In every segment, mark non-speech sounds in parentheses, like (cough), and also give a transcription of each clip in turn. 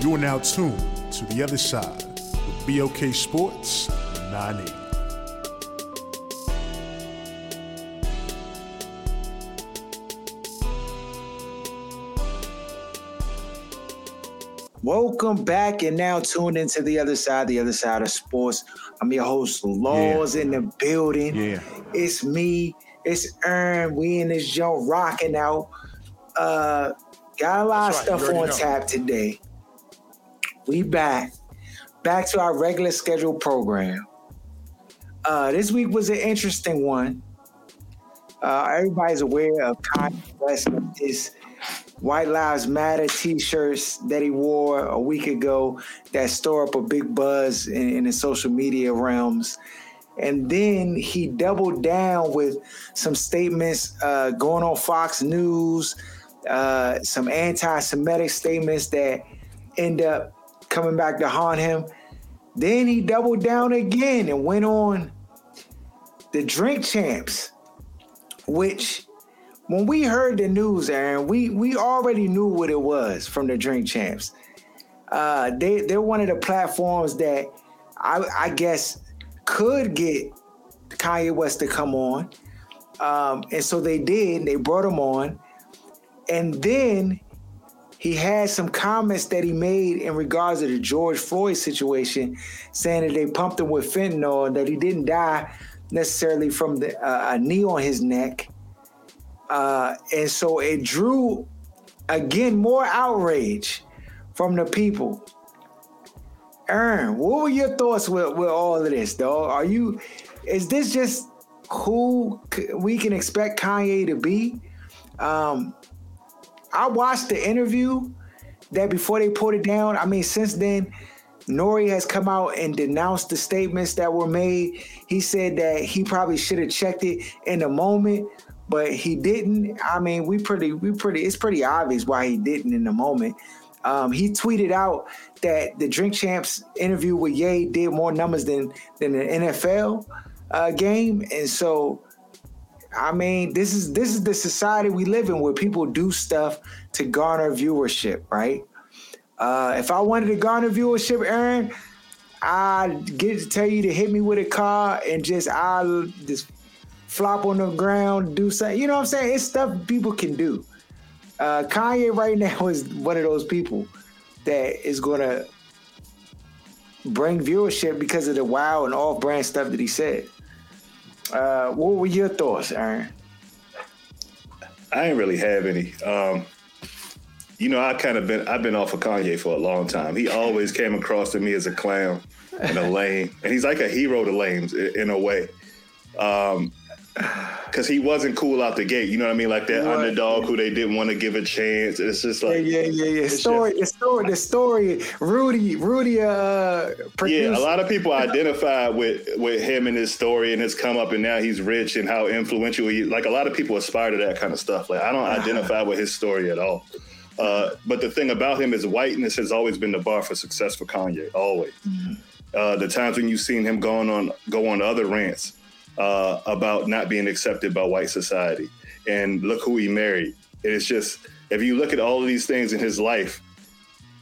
You are now tuned to the other side with BOK Sports 980. Welcome back and now tuned into the other side, the other side of sports. I'm your host, Laws in the building. Yeah. It's me, it's Ern. We in this joint rocking out. Uh got a lot That's of right, stuff on know. tap today. We back. Back to our regular scheduled program. Uh this week was an interesting one. Uh everybody's aware of Kanye West his White Lives Matter t-shirts that he wore a week ago that store up a big buzz in, in the social media realms. And then he doubled down with some statements uh, going on Fox News, uh, some anti-Semitic statements that end up coming back to haunt him. Then he doubled down again and went on the Drink Champs, which when we heard the news, Aaron, we we already knew what it was from the Drink Champs. Uh, they they're one of the platforms that I, I guess could get Kanye West to come on, um, and so they did. They brought him on, and then he had some comments that he made in regards to the George Floyd situation, saying that they pumped him with fentanyl and that he didn't die necessarily from the uh, a knee on his neck. Uh, and so it drew again more outrage from the people. Aaron, what were your thoughts with, with all of this, dog? Are you is this just who we can expect Kanye to be? Um, I watched the interview that before they put it down. I mean, since then, N.O.R.E. has come out and denounced the statements that were made. He said that he probably should have checked it in the moment, but he didn't. I mean, we pretty, we pretty. It's pretty obvious why he didn't in the moment. Um, he tweeted out that the Drink Champs interview with Ye did more numbers than than the NFL uh, game, and so I mean, this is this is the society we live in where people do stuff to garner viewership, right? Uh, if I wanted to garner viewership, Aaron, I'd get to tell you to hit me with a car and just I'll just flop on the ground, do something. You know what I'm saying? It's stuff people can do. Uh, Kanye right now (laughs) is one of those people that is gonna bring viewership because of the wild and off-brand stuff that he said. Uh, what were your thoughts, Aaron? I ain't really have any. Um, you know, I kind of been I've been off of Kanye for a long time. He always came across to me as a clown and a lame, and he's like a hero to lames i- in a way. Um, because he wasn't cool out the gate. You know what I mean? Like that Right. underdog who they didn't want to give a chance. It's just like yeah, yeah, yeah, yeah. Story, the story, the story. Rudy, Rudy, uh, produced. Yeah, a lot of people identify with with him and his story and his come up, and now he's rich and how influential he. Like a lot of people aspire to that kind of stuff. Like I don't (sighs) identify with his story at all. Uh, but the thing about him is whiteness has always been the bar for success for Kanye. Always. Uh, the times when you've seen him going on go on other rants uh, about not being accepted by white society, and look who he married. And It's just if you look at all of these things in his life,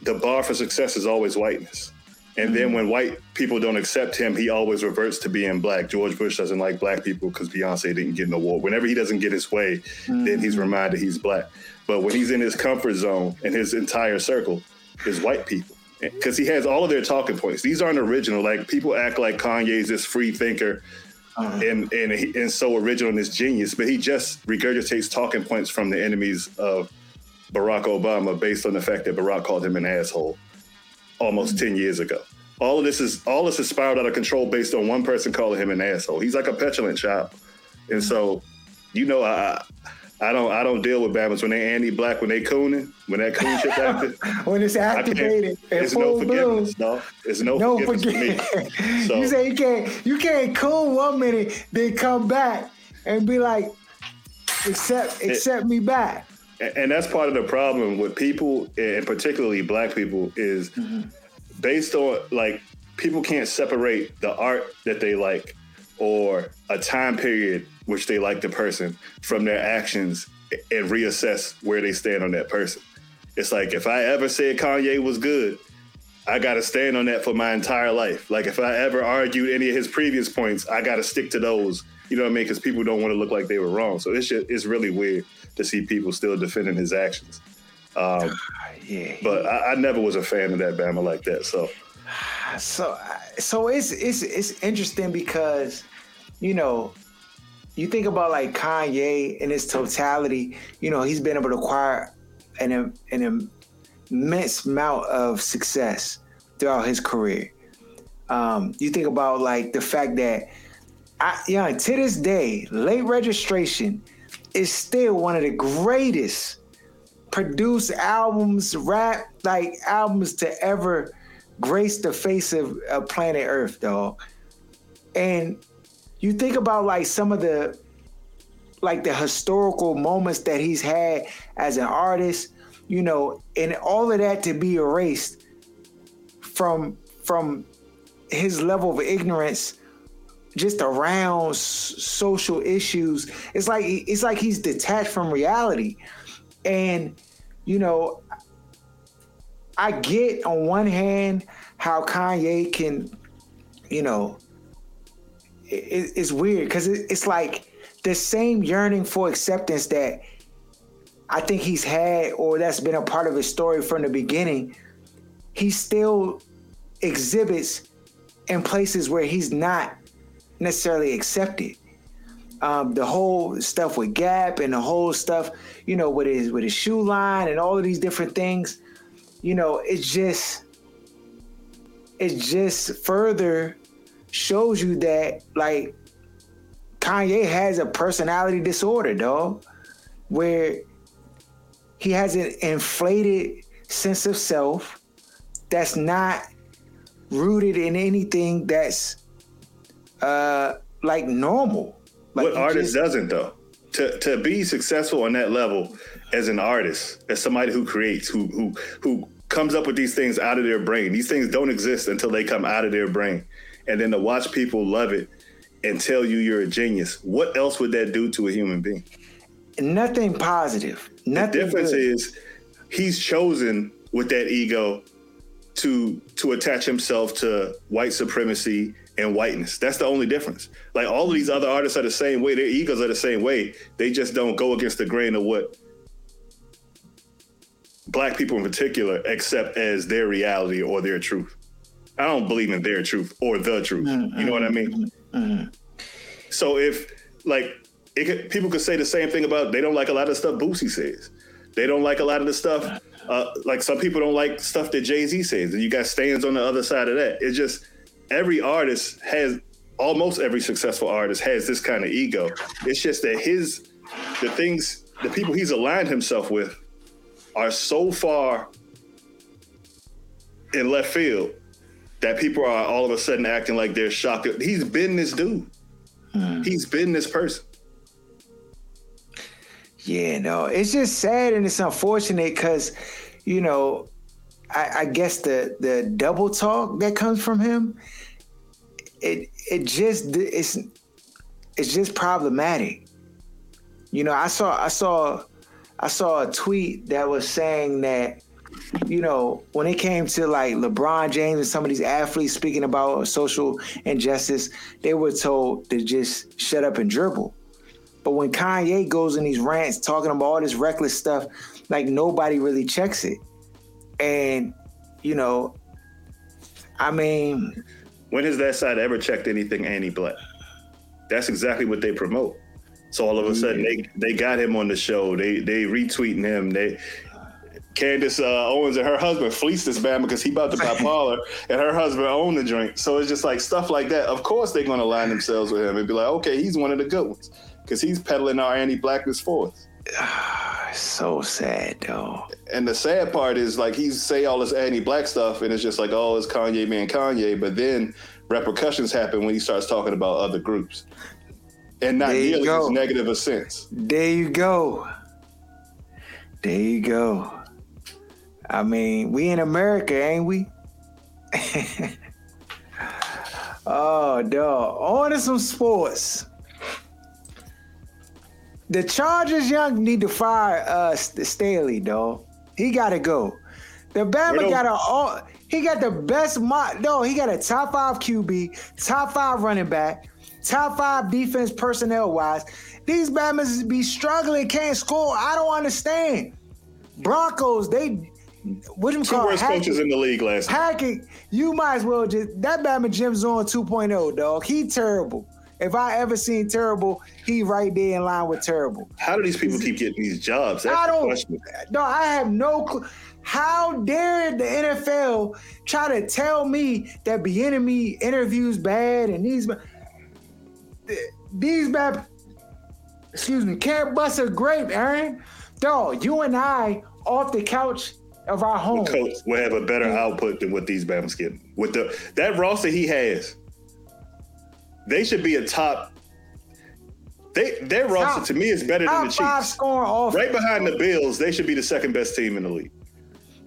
the bar for success is always whiteness. And then when white people don't accept him, he always reverts to being black. George Bush doesn't like black people because Beyonce didn't get an award. Whenever he doesn't get his way, then he's reminded he's black. But when he's in his comfort zone and his entire circle is white people. Because he has all of their talking points. These aren't original. Like people act like Kanye's this free thinker Uh-huh. and and and so original and this genius, but he just regurgitates talking points from the enemies of Barack Obama based on the fact that Barack called him an asshole almost hmm. 10 years ago. All of this is all this is spiraled out of control based on one person calling him an asshole. He's like a petulant child. And hmm. so, you know, I I don't I don't deal with Bama's when they anti-black when they cooning when that coon shit active. (laughs) when it's activated, it's no forgiveness, no. It's no, no forgiveness forget. for me. So, (laughs) you say you can't you can't coon one minute, then come back and be like, accept accept it, me back. And that's part of the problem with people, and particularly black people, is mm-hmm. based on like people can't separate the art that they like or a time period which they like the person from their actions and reassess where they stand on that person. It's like if I ever said Kanye was good, I got to stand on that for my entire life. Like if I ever argued any of his previous points, I got to stick to those. You know what I mean? Because people don't want to look like they were wrong. So it's just, it's really weird to see people still defending his actions. Um, (sighs) yeah, but I, I, never was a fan of that Bama like that. So, (sighs) so, so it's it's it's interesting because, you know, you think about like Kanye in his totality, you know, he's been able to acquire an, an immense amount of success throughout his career. Um, you think about like the fact that, I, yeah, to this day, late registration is still one of the greatest produced albums, rap like albums to ever grace the face of, of planet Earth, dog. And you think about like some of the like the historical moments that he's had as an artist, you know, and all of that to be erased from from his level of ignorance just around s- social issues. It's like it's like he's detached from reality. And you know, I get on one hand how Kanye can, you know, it, it's weird because it, it's like the same yearning for acceptance that I think he's had or that's been a part of his story from the beginning. He still exhibits in places where he's not necessarily accepted. Um, the whole stuff with Gap and the whole stuff, you know, with his with his shoe line and all of these different things, you know, it's just it just further shows you that like Kanye has a personality disorder, dog, where he has an inflated sense of self that's not rooted in anything that's uh like normal. Like what artist just, doesn't though? To to be successful on that level as an artist, as somebody who creates, who who who comes up with these things out of their brain. These things don't exist until they come out of their brain and then to watch people love it and tell you you're a genius, what else would that do to a human being? Nothing positive. Nothing. The difference good. is he's chosen with that ego to to attach himself to white supremacy and whiteness. That's the only difference. Like all of these other artists are the same way. Their egos are the same way. They just don't go against the grain of what black people in particular accept as their reality or their truth. I don't believe in their truth or the truth. Mm-hmm. You know what I mean? Mm-hmm. So if like could, people could say the same thing about they don't like a lot of stuff Boosie says. They don't like a lot of the stuff. Uh, like some people don't like stuff that Jay Z says, and you got stands on the other side of that. It's just every artist has almost every successful artist has this kind of ego. It's just that his the things the people he's aligned himself with are so far in left field that people are all of a sudden acting like they're shocked. He's been this dude. Mm. He's been this person. Yeah, no, it's just sad and it's unfortunate because, you know, I, I, guess the the double talk that comes from him, it it just it's it's just problematic. You know, I saw I saw I saw a tweet that was saying that you know, when it came to like LeBron James and some of these athletes speaking about social injustice, they were told to just shut up and dribble. But when Kanye goes in these rants talking about all this reckless stuff, like nobody really checks it. And, you know, I mean. When has that side ever checked anything anti black? That's exactly what they promote. So all of a sudden they they got him on the show. They they retweeting him. They Candace uh, Owens and her husband fleeced this man because he about to buy (laughs) Parler, and her husband owned the drink. So it's just like stuff like that. Of course, they're going to line themselves with him and be like, okay, he's one of the good ones. because he's peddling our anti-blackness for us. (sighs) so sad, though. And the sad part is like he's say all this anti-black stuff, and it's just like, oh, it's Kanye man, Kanye. But then repercussions happen when he starts talking about other groups, and not nearly as negative a sense. There you go. There you go. I mean, we in America, ain't we? (laughs) oh, dog. On to some sports. The Chargers young need to fire uh St- Staley, dog. He gotta go. The Bama got a all he got the best mo no, he got a top five QB, top five running back, top five defense personnel wise. These Bamas be struggling, can't score. I don't understand. Broncos, they what you Two call worst Hacking- coaches in the league last night. Hackett, you might as well just that Batman Jim Zorn 2.0, dog. He terrible. If I ever seen terrible, he right there in line with terrible. How do these people keep getting these jobs? That's I don't. No, I have no clue. How dare the NFL try to tell me that the Bieniemy interviews bad and these these bad? Excuse me, can't bust a grape, Aaron. Dog, you and I off the couch of our home. Coach will have a better output than what these Bama's getting. With the that roster he has, they should be a top. They their roster to me is better than the Top Chiefs. scoring. Right behind the Bills, they should be the second best team in the league.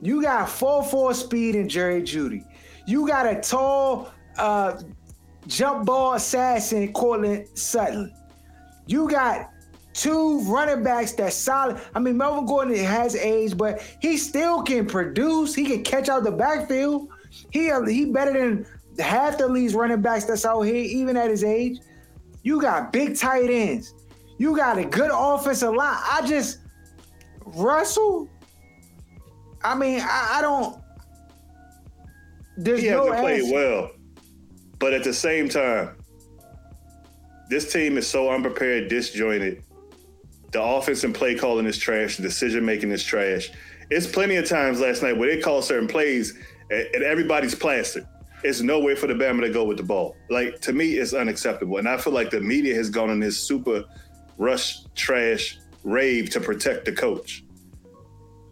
You got 4-4 speed in Jerry Jeudy. You got a tall uh, jump ball assassin, Courtland Sutton. You got two running backs that's solid. I mean, Melvin Gordon has age, but he still can produce. He can catch out the backfield. He uh, he better than half the league's running backs that's out here, even at his age. You got big tight ends. You got a good offensive line. I just Russell. I mean, I, I don't. There's He no hasn't played well, but at the same time, this team is so unprepared, disjointed. The offense and play calling is trash. The decision making is trash. It's plenty of times last night where they call certain plays and, everybody's plastered. It's nowhere for the Bama to go with the ball. Like to me, it's unacceptable, and I feel like the media has gone on this super rush trash rave to protect the coach.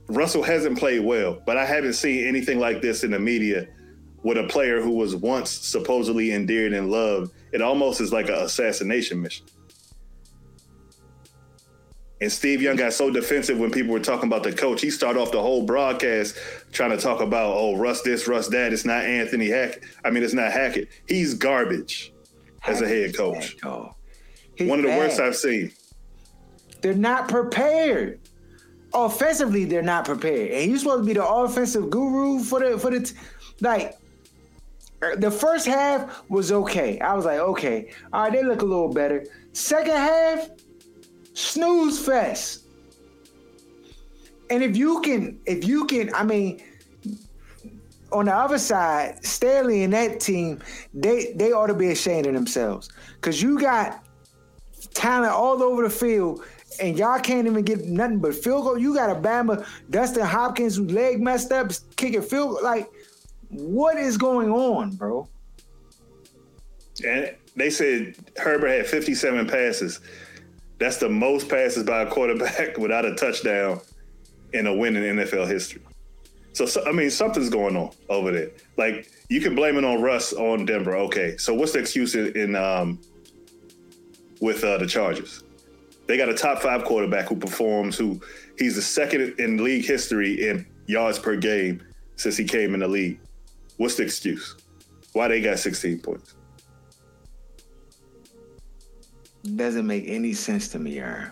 Russell hasn't played well, but I haven't seen anything like this in the media with a player who was once supposedly endeared and loved. It almost is like an assassination mission. And Steve Young got so defensive when people were talking about the coach. He started off the whole broadcast trying to talk about, oh, Russ this, Russ that. It's not Anthony Hackett. I mean, it's not Hackett. He's garbage as a head coach. One of the bad. worst I've seen. They're not prepared. Offensively, they're not prepared. And you're supposed to be the offensive guru for the for the t- like. er, The first half was okay. I was like, okay, all right, they look a little better. Second half, snooze fest. And if you can, if you can, I mean, on the other side, Staley and that team, they they ought to be ashamed of themselves because you got talent all over the field, and y'all can't even get nothing but field goal. You got a Bama, Dustin Hopkins, whose leg messed up, kicking field goal. Like, what is going on, bro? And they said Herbert had 57 passes. That's the most passes by a quarterback (laughs) without a touchdown in a win in NFL history. So, so I mean, something's going on over there. Like you can blame it on Russ on Denver. Okay, so what's the excuse in, in um, with uh, the Chargers? They got a top five quarterback who performs. Who he's the second in league history in yards per game since he came in the league. What's the excuse? Why they got 16 points? Doesn't make any sense to me, Aaron.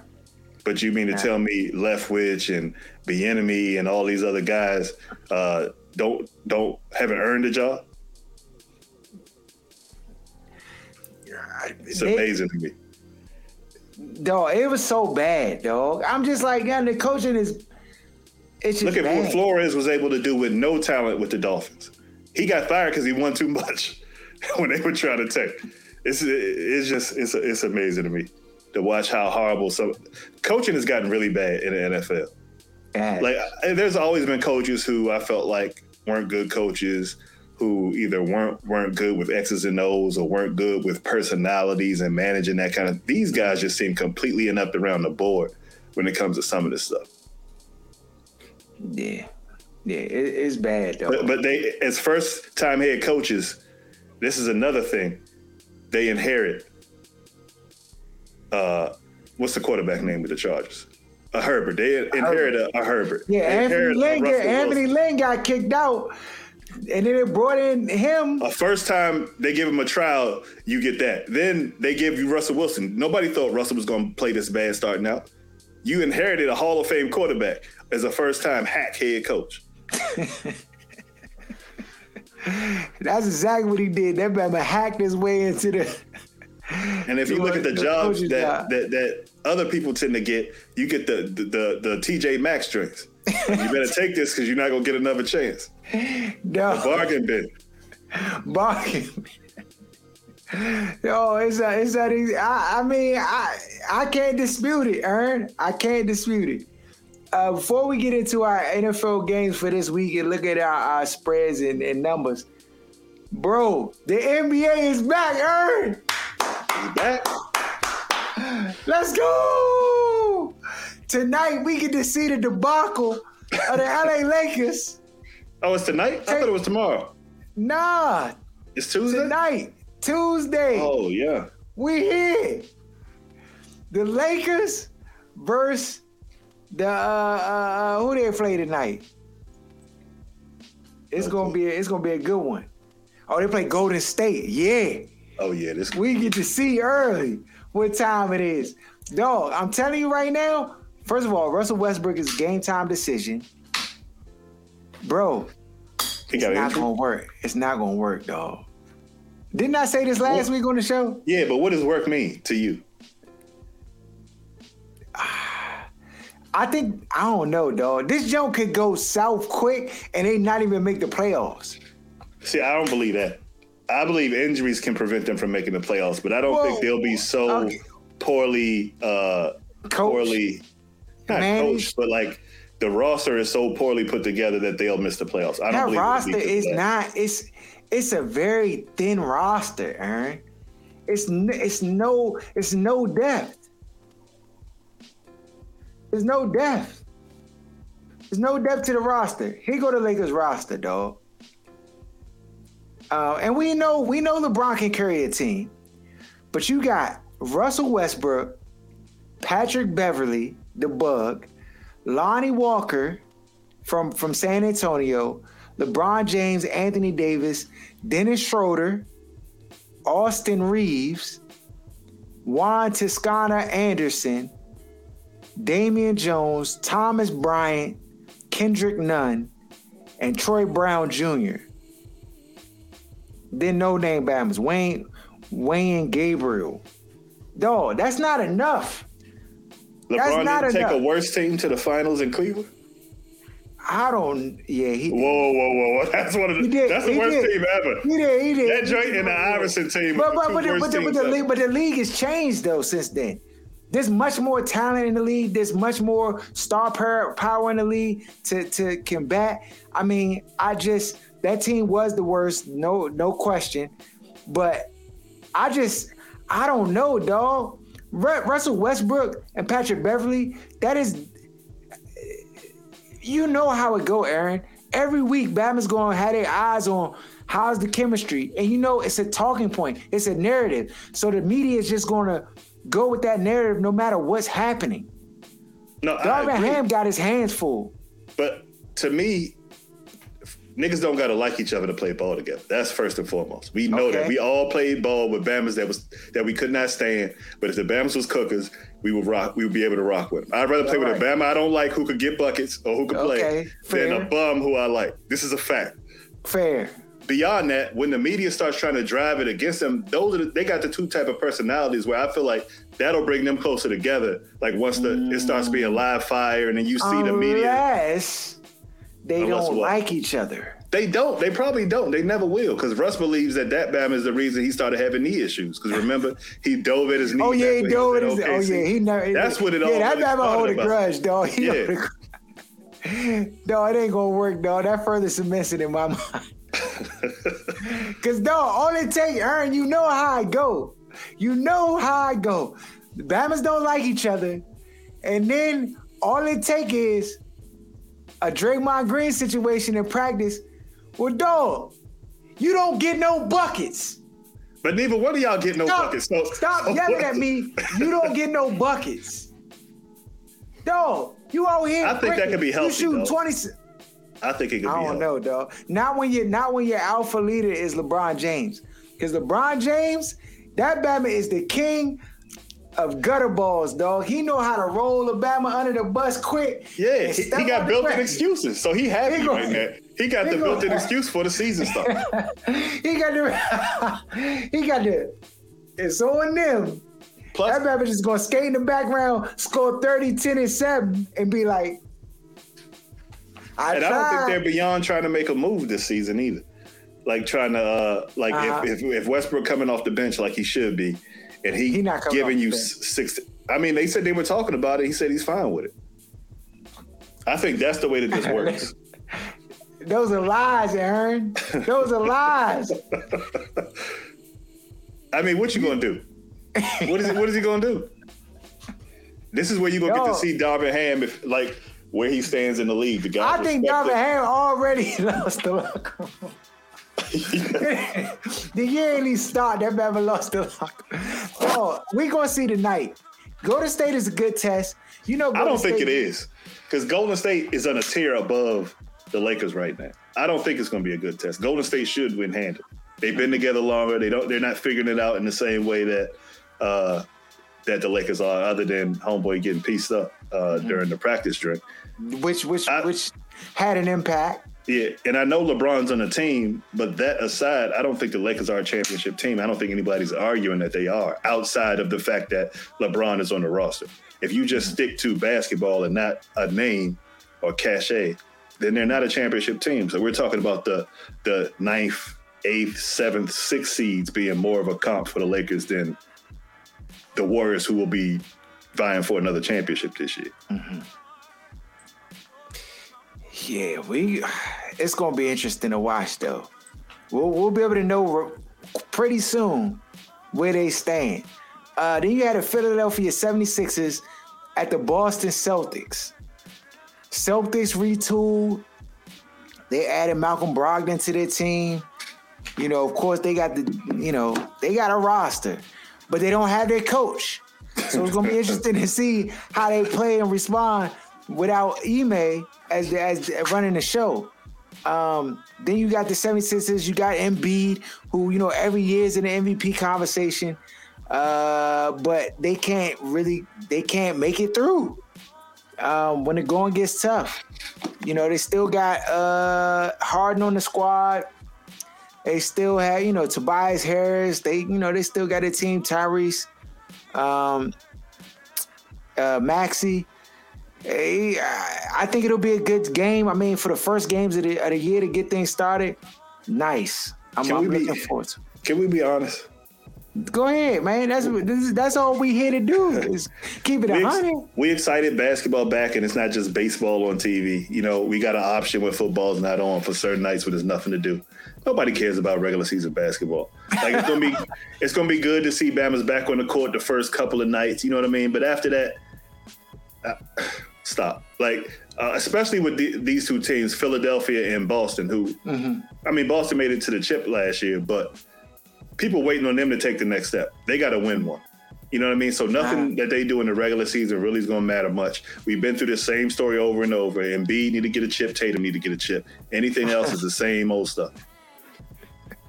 But you mean to tell me Leftwich and Bieniemy and all these other guys uh, don't don't haven't earned a job? It's amazing to me. Dog, it was so bad, dog. I'm just like, yeah, the coaching is. It's just Look at bad. what Flores was able to do with no talent with the Dolphins. He got fired because he won too much (laughs) when they were trying to take. It's it's just it's it's amazing to me to watch how horrible some coaching has gotten really bad in the NFL. Bad. like there's always been coaches who I felt like weren't good coaches who either weren't weren't good with X's and O's or weren't good with personalities and managing that kind of. These guys just seem completely inept around the board when it comes to some of this stuff. Yeah, yeah, it, it's bad though. But, but they, as first time head coaches, this is another thing. They inherit. Uh, what's the quarterback name of the Chargers? A Herbert. They inherit a, a Herbert. yeah, They Anthony Lynn, Anthony. Lynn got kicked out, and then they brought in him. A first time they give him a trial, you get that. Then they give you Russell Wilson. Nobody thought Russell was going to play this bad starting out. You inherited a Hall of Fame quarterback as a first time hack head coach. (laughs) That's exactly what he did. That man hacked his way into the. And if you look at the (laughs) the jobs that, job. that that other people tend to get, you get the the the, the TJ Maxx drinks. you (laughs) better take this because you're not gonna get another chance. No, Bargain bin. bargain. Yo, it's that it's that easy. I, I mean, I I can't dispute it, Ern. I can't dispute it. Uh, before we get into our NFL games for this week and look at our, our spreads and, and numbers, bro, the NBA is back, Ern. Back? Let's go! Tonight we get to see the debacle of the LA (laughs) Lakers. Oh, it's tonight? I thought it was tomorrow. Nah, It's Tuesday. tonight, Tuesday. Oh yeah. We here. The Lakers versus the uh, uh who they play tonight. It's gonna be a, it's gonna be a good one. Oh, they play Golden State. Yeah. Oh yeah. This. We get to see early what time it is. Dog, I'm telling you right now, first of all, Russell Westbrook is game time decision. Bro, it's not injury? gonna work. It's not gonna work, dog. Didn't I say this last What? week on the show? Yeah, but what does work mean to you? I think I don't know, dog. This joke could go south quick and they not even make the playoffs. See, I don't believe that. I believe injuries can prevent them from making the playoffs, but I don't Whoa. think they'll be so Okay. poorly, uh, Coach. poorly, not coached, but like the roster is so poorly put together that they'll miss the playoffs. I don't That roster is that. not. It's it's a very thin roster, Aaron. It's it's no it's no depth. There's no depth. There's no depth to the roster. Here go the Lakers roster, dog. Uh, and we know we know LeBron can carry a team, but you got Russell Westbrook, Patrick Beverley, the Bug, Lonnie Walker from from San Antonio, LeBron James, Anthony Davis, Dennis Schroeder, Austin Reaves, Juan Toscano Anderson, Damian Jones, Thomas Bryant, Kendrick Nunn, and Troy Brown Jr. Then no name Bama's Wayne Wayne Gabriel. Dog, that's not enough. That's LeBron not didn't take a enough. worse team to the finals in Cleveland. I don't. Yeah, he Whoa, whoa, whoa, whoa! (laughs) That's one of the did, that's the worst did. team ever. He did. He did. That joint and the Iverson team. But but but the, but, the, but, the league, but the league has changed though since then. There's much more talent in the league. There's much more star power, in the league to to combat. I mean, I just that team was the worst, no no question. But I just I don't know, dog. Ru- Russell Westbrook and Patrick Beverley. That is, you know how it go, Aaron. Every week, Bama's going to have their eyes on how's the chemistry, and you know it's a talking point. It's a narrative. So the media is just going to go with that narrative no matter what's happening. no, I Darvin. Ham got his hands full. But to me, niggas don't gotta like each other to play ball together. That's first and foremost. We know Okay. that. We all played ball with Bama's that was that we could not stand. But if the Bama's was cookers, we would rock. We would be able to rock with them. I'd rather play with a Alright. Bama I don't like who could get buckets or who could Okay, play than fair. a bum who I like. This is a fact. Fair. Beyond that, when the media starts trying to drive it against them, those are the, they got the two type of personalities where I feel like that'll bring them closer together. Like once the it starts being mm. live fire, and then you see the media. Unless they Unless don't what? like each other. They don't. They probably don't. They never will. Because Russ believes that that Bam is the reason he started having knee issues. Because remember, he dove at his knee. (laughs) Oh yeah, he dove at is- Oh yeah, he never. That's what it all Yeah, that really never hold a grudge, dog. (laughs) He Yeah. no, (laughs) it ain't gonna work, dog. That further cements it in my mind. (laughs) Cause dog, all it take, Aaron, you know how I go. You know how I go. The Bamas don't like each other. And then all it take is a Draymond Green situation in practice. Well, dog, you don't get no buckets. But neither one of y'all get no Stop, buckets. So stop so yelling what- at me. You don't get no buckets. (laughs) Dog, you out here. I think that could be healthy, You shooting though. 20. I think it could I be. don't helped. know, dog. Not when you not when your alpha leader is LeBron James. Because LeBron James, that Bama is the king of gutter balls, dog. He know how to roll Alabama under the bus quick. Yeah, he, he got built-in excuses, so he happy He go- right now. He got he the built-in excuse for the season stuff. (laughs) He got the (laughs) he got the it's on them. Plus, That Bama just gonna skate in the background, score 30, 10, and 7, and be like, I and I don't think they're beyond trying to make a move this season either. Like trying to, uh, like Uh-huh. if, if if Westbrook coming off the bench like he should be, and he, He not giving you six. I mean, they said they were talking about it. He said he's fine with it. I think that's the way that this (laughs) works. Those are lies, Aaron. Those are lies. (laughs) I mean, what you gonna do? What is what is he gonna do? This is where you gonna get to (laughs) see Darvin Ham if like where he stands in the league. The guy I think Darvin Ham already (laughs) lost the locker room. (laughs) the year ain't even start, that Bama lost the locker. Oh, we gonna see tonight. Golden State is a good test. You know, I don't Golden think it is because Golden State is on a tier above the Lakers right now. I don't think it's going to be a good test. Golden State should win handed. They've been together longer. They don't. They're not figuring it out in the same way that uh, that the Lakers are, other than homeboy getting pieced up uh, during the practice drink. which which I- which had an impact. Yeah, and I know LeBron's on the team, but that aside, I don't think the Lakers are a championship team. I don't think anybody's arguing that they are, outside of the fact that LeBron is on the roster. If you just stick to basketball and not a name or cachet, then they're not a championship team. So we're talking about the the ninth, eighth, seventh, sixth seeds being more of a comp for the Lakers than the Warriors, who will be vying for another championship this year. Yeah, we. It's gonna be interesting to watch though. We'll we'll be able to know re- pretty soon where they stand. Uh, then you had the Philadelphia 76ers at the Boston Celtics. Celtics retooled. They added Malcolm Brogdon to their team. You know, of course, they got the you know they got a roster, but they don't have their coach. So it's gonna be interesting to see how they play and respond without Ime as as running the show. Um, then you got the 76ers, you got Embiid, who you know every year is in the MVP conversation, uh, but they can't really they can't make it through um, when the going gets tough. You know they still got uh, Harden on the squad. They still have you know Tobias Harris. They you know they still got a team Tyrese, um, uh, Maxey. Hey, I think it'll be a good game. I mean, for the first games of the, of the year to get things started, nice. I'm, Can I'm we be- looking forward to. Can we be honest? Go ahead, man. That's this is, that's all we here to do is (laughs) keep it hundred. we excited basketball back, and it's not just baseball on TV. You know, we got an option when football's not on for certain nights when there's nothing to do. Nobody cares about regular season basketball. Like it's gonna be, it's gonna be good to see Bama's back on the court the first couple of nights. You know what I mean? But after that, uh, (sighs) stop. Like uh, especially with the, these two teams, Philadelphia and Boston. Who, I mean, Boston made it to the chip last year, but people waiting on them to take the next step. They got to win one. You know what I mean? So nothing that they do in the regular season really is going to matter much. We've been through the same story over and over. Embiid need to get a chip. Tatum need to get a chip. Anything else is the same old stuff.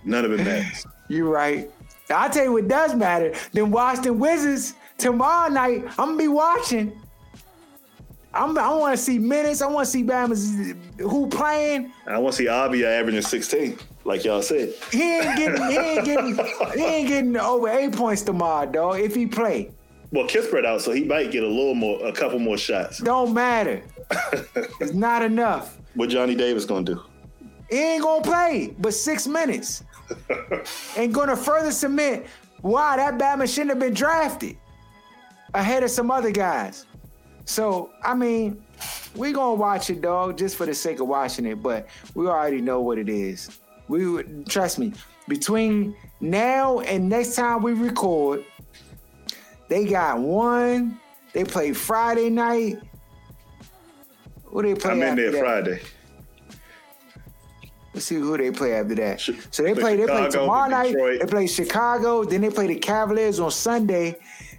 None of it matters. (laughs) You're right. I'll tell you what does matter. Then Washington Wizards tomorrow night. I'm gonna be watching. I'm, I want to see minutes. I want to see Bama's who playing. I want to see Avdija averaging 16, like y'all said. He ain't getting. He ain't getting. he ain't getting over eight points tomorrow, dog. If he play, Well, Kispert out, so he might get a little more, a couple more shots. don't matter. (laughs) it's not enough. What Johnny Davis gonna do? He ain't gonna play but six minutes. And gonna further cement why that Batman shouldn't have been drafted ahead of some other guys. So I mean, we gonna watch it, dog, just for the sake of watching it. But we already know what it is. We would trust me. Between now and next time we record, they got one. They play Friday night. What they play? I'm in there that? Friday. Let's see who they play after that. So they play. They play tomorrow night. They play Chicago. Then they play the Cavaliers on Sunday,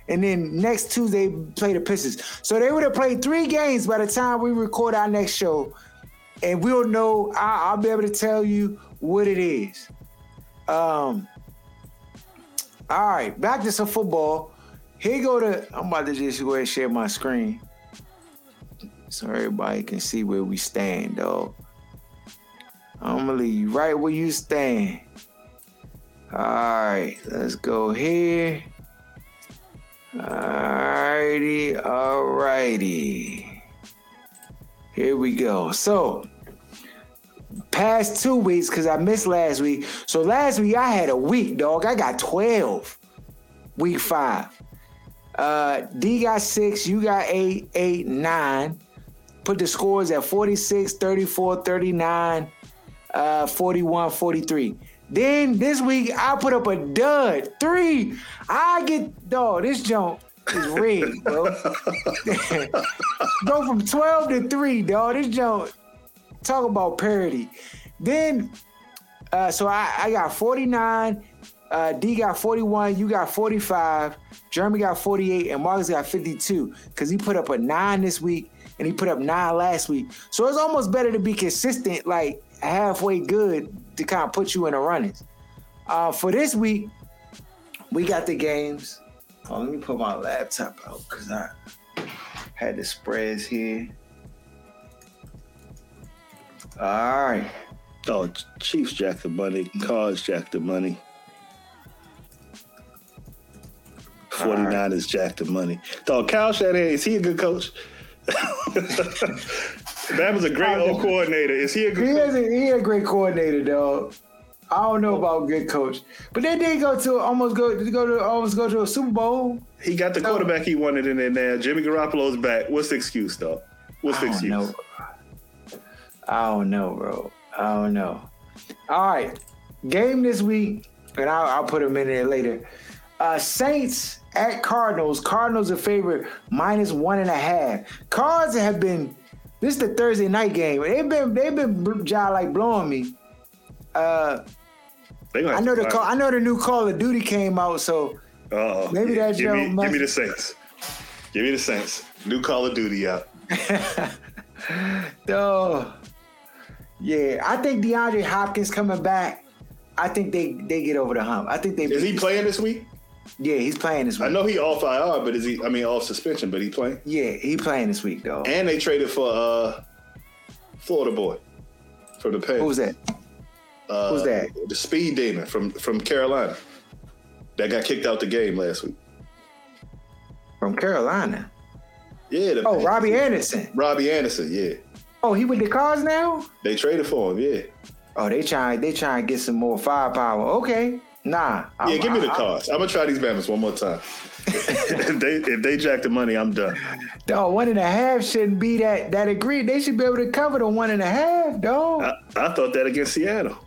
and then next Tuesday play the Pistons. So they would have played three games by the time we record our next show, and we'll know. I, I'll be able to tell you what it is. Um. All right, back to some football. Here go to. I'm about to just go ahead and share my screen, so everybody can see where we stand, dog. I'm gonna leave you right where you stand. All right, let's go here. Alrighty, alrighty. Here we go. So, past two weeks, because I missed last week. So, last week I had a week, dog. I got 12. Week five. Uh, D got six, you got eight, eight, nine. Put the scores at 46, 34, 39, uh, 41, 43. Then this week I put up a dud. Three. I get dog, this jump is rigged, bro. (laughs) Go from 12 to 3, dog. This jump. Talk about parity. Then uh, so I, I got 49, uh, D got 41, you got 45, Jeremy got 48, and Marcus got 52. Cause he put up a nine this week and he put up nine last week. So it's almost better to be consistent, like halfway good to kind of put you in the runnings. Uh, for this week, we got the games. Oh, let me put my laptop out because I had the spreads here. All right. Oh, Chiefs jack the money. Cards jack the money. 49ers jack the money. Dog, Kyle Shanahan, is he a good coach? (laughs) That was a great old coordinator. Is he a good He is a, he a great coordinator, dog. I don't know about good coach, but they did go to almost go to go to almost go to a Super Bowl. He got the quarterback he wanted in there now. Jimmy Garoppolo's back. What's the excuse, though? What's the I excuse? know. I don't know, bro. I don't know. All right, game this week, and I'll, I'll put them in there later. Uh, Saints at Cardinals. Cardinals are favorite minus one and a half. Cards have been. This is the Thursday night game. They've been they've been job like blowing me. Uh, I know the call, I know the new Call of Duty came out, so Uh-oh. Maybe that give me, must- give me the Saints. Give me the Saints. New Call of Duty out. (laughs) oh yeah. I think DeAndre Hopkins coming back. I think they they get over the hump. I think they. Is he playing this week? Yeah, he's playing this week. I know he off IR, but is he? I mean, off suspension, but he playing. Yeah, he playing this week though. And they traded for uh, Florida boy from the Panthers. Who's that? Uh, Who's that? The speed demon from from Carolina that got kicked out the game last week. From Carolina. Yeah. The Oh. Robbie Anderson. Robbie Anderson. Yeah. Oh, he with the Cards now? They traded for him. Yeah. Oh, they trying they trying to get some more firepower. Okay. Nah. Yeah, I'm- give me the cards. I'm gonna try these Bama's one more time. if they if they jack the money, I'm done. Dog, one and a half shouldn't be that that agreed. They should be able to cover the one and a half, dog. I, I thought that against Seattle,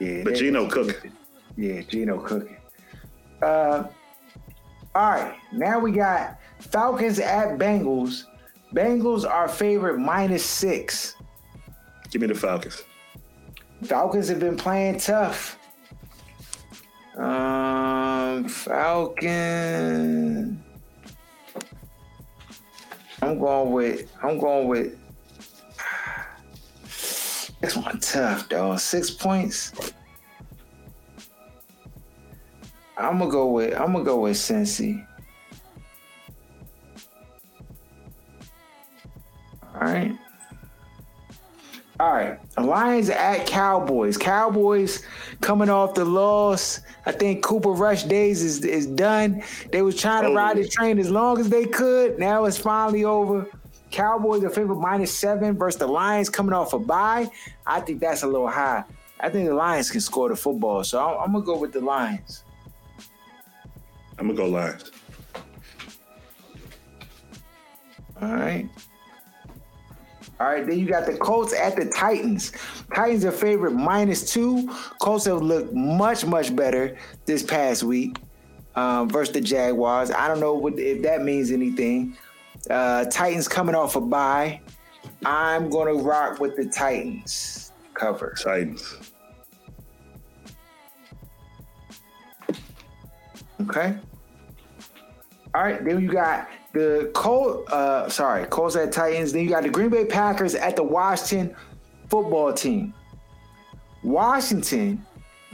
yeah, but Gino cooking. Yeah, Gino cooking. Uh, all right, now we got Falcons at Bengals. Bengals are favorite minus six. Give me the Falcons. Falcons have been playing tough. Falcon. I'm going with. I'm going with. (sighs) This one tough, dog. Six points. I'm gonna go with. I'm gonna go with Cincy. All right. Lions at Cowboys. Cowboys coming off the loss. I think Cooper Rush days is, is done. They was trying to ride the oh. train as long as they could. Now it's finally over. Cowboys are favorite minus seven versus the Lions coming off a bye. I think that's a little high. I think the Lions can score the football, so I'm, I'm gonna go with the Lions. I'm gonna go Lions. All right. All right, then you got the Colts at the Titans. Titans are favorite minus two. Colts have looked much, much better this past week um, versus the Jaguars. I don't know what, if that means anything. Uh, Titans coming off a bye. I'm going to rock with the Titans cover. Titans. Okay. All right, then you got the Colt, uh, sorry, Colts at Titans. Then you got the Green Bay Packers at the Washington football team. Washington,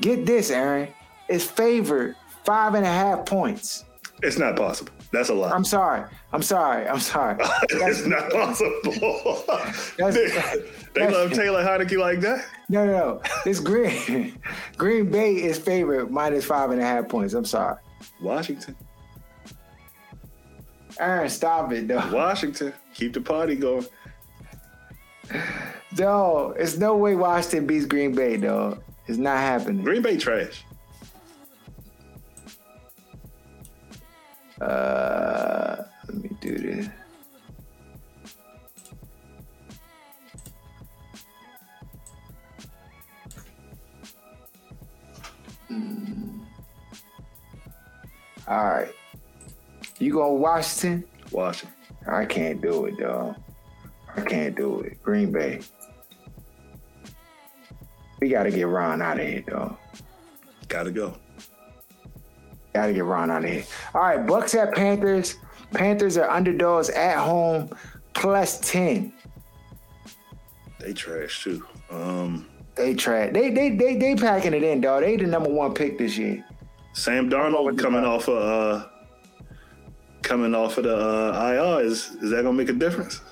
get this, Aaron, is favored five and a half points. It's not possible. That's a lie. I'm sorry. I'm sorry. I'm sorry. (laughs) it's not possible. they they love Taylor Heinicke like that. No, no, no. This Green (laughs) Green Bay is favored minus five and a half points. I'm sorry. Washington. Aaron, stop it, though. Washington. Keep the party going. (sighs) No, it's no way Washington beats Green Bay, dog. It's not happening. Green Bay trash. Uh, let me do this. Hmm. All right. You going Washington? Washington. I can't do it, dog. I can't do it. Green Bay. We got to get Ron out of here, dog. Gotta go. Gotta get Ron out of here. All right, Bucks at Panthers. Panthers are underdogs at home, plus ten. They trash too. Um, They try. They they they they packing it in, dog. They the number one pick this year. Sam Darnold coming off of uh, coming off of the uh, IR is is that gonna make a difference?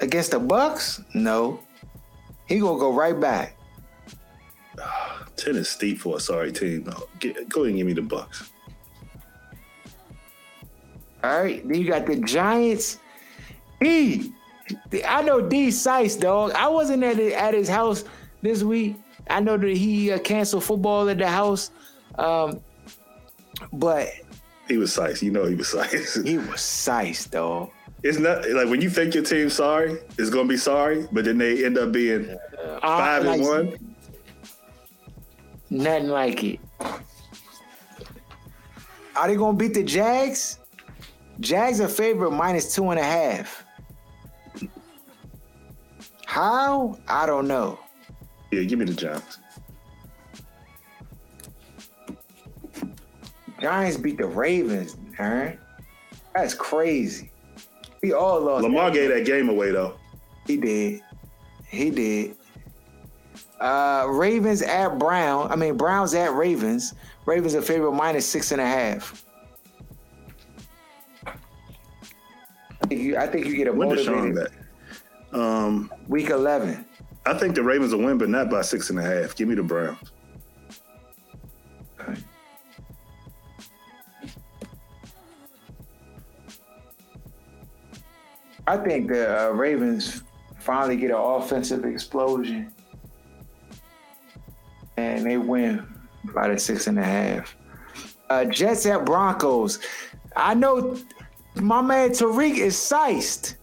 Against the Bucks, no. He gonna go right back. (sighs) Ten is steep for a sorry team. No, get, go ahead and give me the Bucks. All right. Then you got the Giants. D. I know D Sice, dog. I wasn't at at his house this week. I know that he uh, canceled football at the house, um, but He was size. You know he was size. he was Sice, dog. it's not like when you think your team's sorry, it's gonna be sorry, but then they end up being five Uh, and one. Nothing like it. Are they gonna beat the Jags? Jags are favorite minus two and a half. How? I don't know. Yeah, give me the Giants. Giants beat the Ravens, Aaron. That's crazy. We all lost. Lamar gave that game away though. He did. He did. Uh, Ravens at Brown. I mean Browns at Ravens. Ravens are favorite minus six and a half. I think you, I think you get a When motivated? Um, week eleven. I think the Ravens will win, but not by six and a half. Give me the Browns. I think the uh, Ravens finally get an offensive explosion, and they win by the six and a half. Uh, Jets at Broncos. I know my man Tariq is sized.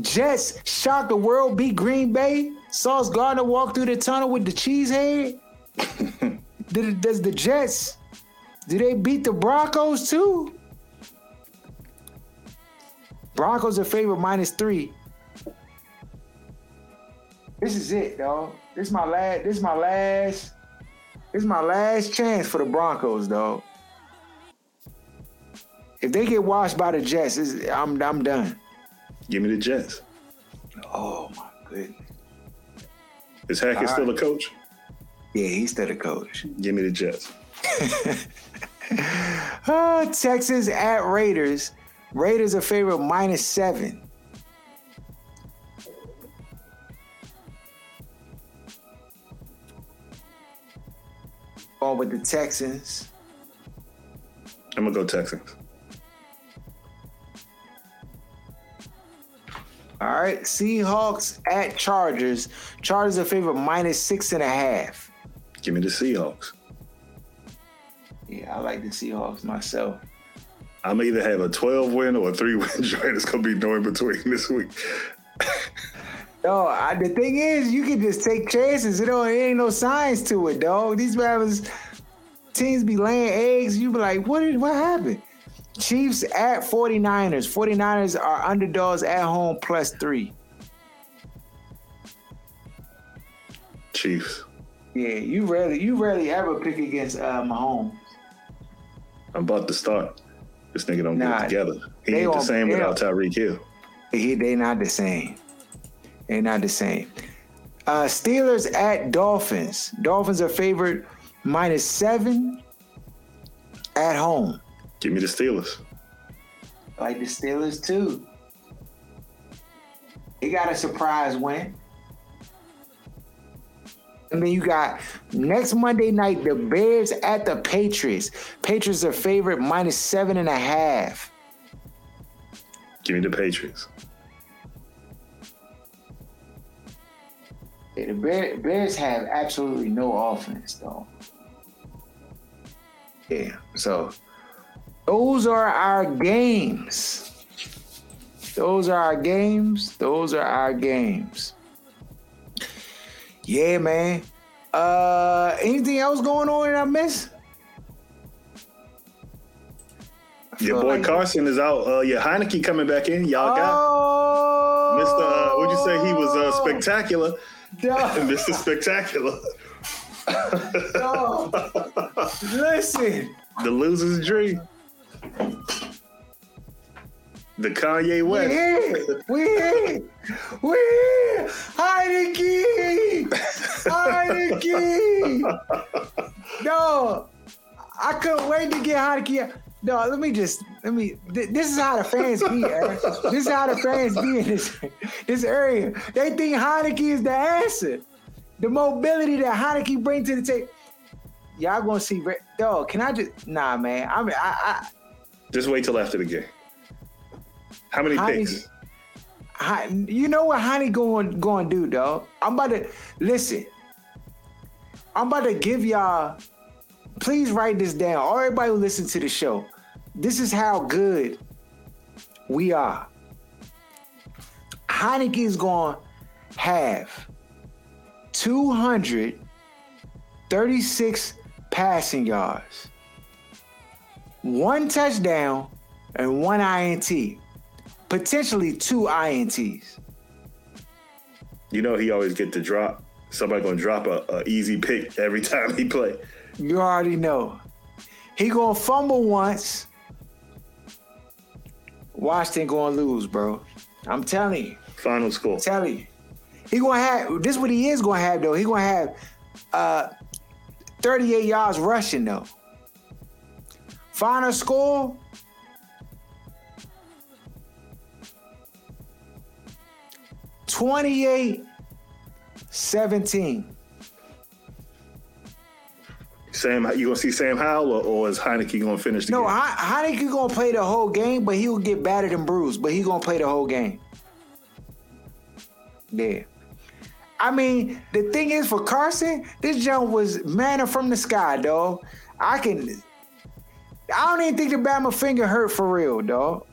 Jets shocked the world, beat Green Bay. Sauce Gardner walk through the tunnel with the cheese head. (laughs) Does the Jets, do they beat the Broncos too? Broncos are favorite minus three. This is it, dog. This is my last. This is my last. This is my last chance for the Broncos, dog. If they get washed by the Jets, it's- I'm I'm done. Give me the Jets. Oh my goodness. Is Hackett All still a coach? Yeah, he's still a coach. Give me the Jets. (laughs) Uh, Texas at Raiders. Raiders are favorite minus seven. Going with the Texans. I'm gonna go Texans. All right, Seahawks at Chargers. Chargers are favorite minus six and a half. Give me the Seahawks. Yeah, I like the Seahawks myself. I'm either have a 12 win or a three win (laughs) joint. It's gonna be no in between this week. No, I, the thing is, you can just take chances. It don't, it ain't no science to it, dog. These rappers, teams be laying eggs. You be like, what? Did, what happened? Chiefs at 49ers. 49ers are underdogs at home plus three. Chiefs. Yeah, you rarely you rarely ever pick against uh, Mahomes. I'm about to start. This nigga don't Nah, get together. He ain't the same without Tyreek Hill. He, they not the same. They not the same. Uh, Steelers at Dolphins. Dolphins are favored minus seven at home. Give me the Steelers. Like the Steelers too. They got a surprise win. And then you got next Monday night the Bears at the Patriots. Patriots are favorite minus seven and a half. Give me the Patriots. Yeah, the Bear, Bears have absolutely no offense, though. Yeah, so those are our games. Those are our games. Those are our games. Yeah, man. Uh, anything else going on that I miss? Your boy like- Carson is out. Uh, yeah, Heinicke coming back in. Y'all got Oh, Mr. Uh, would you say he was uh, spectacular? (laughs) Mr. Spectacular. (laughs) Listen. The loser's dream. The Kanye We West. here. We here. We here. Heinicke. Heinicke. No, I couldn't wait to get Heinicke. No, let me just let me. th- This is how the fans be. Eric. This is how the fans be in this this area. They think Heinicke is the answer. The mobility that Heinicke brings to the table. Y'all gonna see, dog. Can I just? Nah, man. I mean, I, I Just wait till after the game. How many Heinicke- picks? Hi- you know what Honey going going to do, dog? I'm about to listen. I'm about to give y'all. Please write this down. All everybody who listen to the show, this is how good we are. Heinicke is going to have 236 passing yards, one touchdown, and one INT potentially two INTs. You know he always get the drop. Somebody gonna drop a, a easy pick every (laughs) time he play. You already know. He gonna fumble once. Washington gonna lose, bro. I'm telling you. Final score. telling you. He gonna have this. What he is gonna have though. He gonna have uh 38 yards rushing though. Final score. Twenty-eight, seventeen. Sam, you gonna see Sam Howell or, or is Heinicke gonna finish the No, game? He- Heinicke gonna play the whole game, but he will get battered and bruised. But he gonna play the whole game. Yeah. I mean, the thing is for Carson, this jump was manna from the sky, dog. I can. I don't even think the Bama finger hurt for real, dog.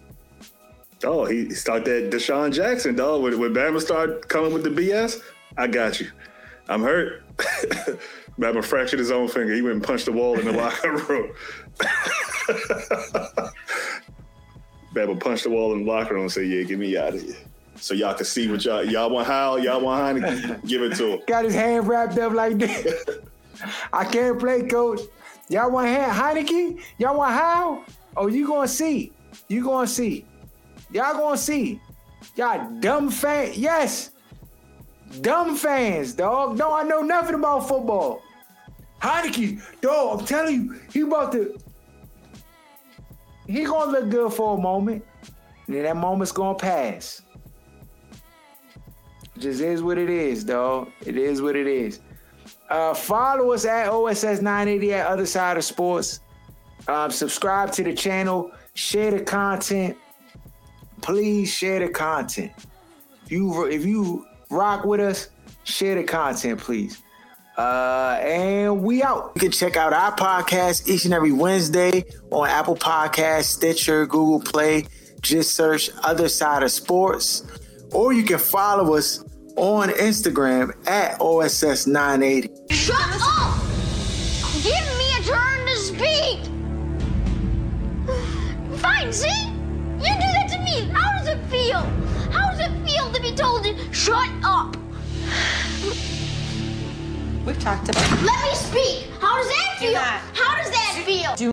Oh, he start that DeSean Jackson, dog. When, when Bama start coming with the BS, I got you. I'm hurt. (laughs) Bama fractured his own finger. He went and punched the wall in the (laughs) locker room. (laughs) Bama punched the wall in the locker room and said, "Yeah, get me out of here." So y'all can see what y'all y'all want. How y'all want Heinicke? Give it to him. Got his hand wrapped up like this. I can't play, coach. Y'all want Heinicke? Y'all want how? Oh, you gonna see. You gonna see. Y'all gonna see. Y'all dumb fan. Yes. Dumb fans, dog. No, I know nothing about football. Heinicke, dog, I'm telling you, he about to. He gonna look good for a moment. And then that moment's gonna pass. Just is what it is, dog. It is what it is. Uh, follow us at OSS 980 at Other Side of Sports. Um, subscribe to the channel. Share the content. Please share the content. If you if you rock with us, share the content, please. Uh, and we out. You can check out our podcast each and every Wednesday on Apple Podcasts, Stitcher, Google Play. Just search Other Side of Sports, or you can follow us on Instagram at OSS980. Shut up! Give me a turn to speak! Fine, see? You do that how does it feel? How does it feel to be told to shut up? We've talked about. Let me speak. How does that feel? How does that feel? Do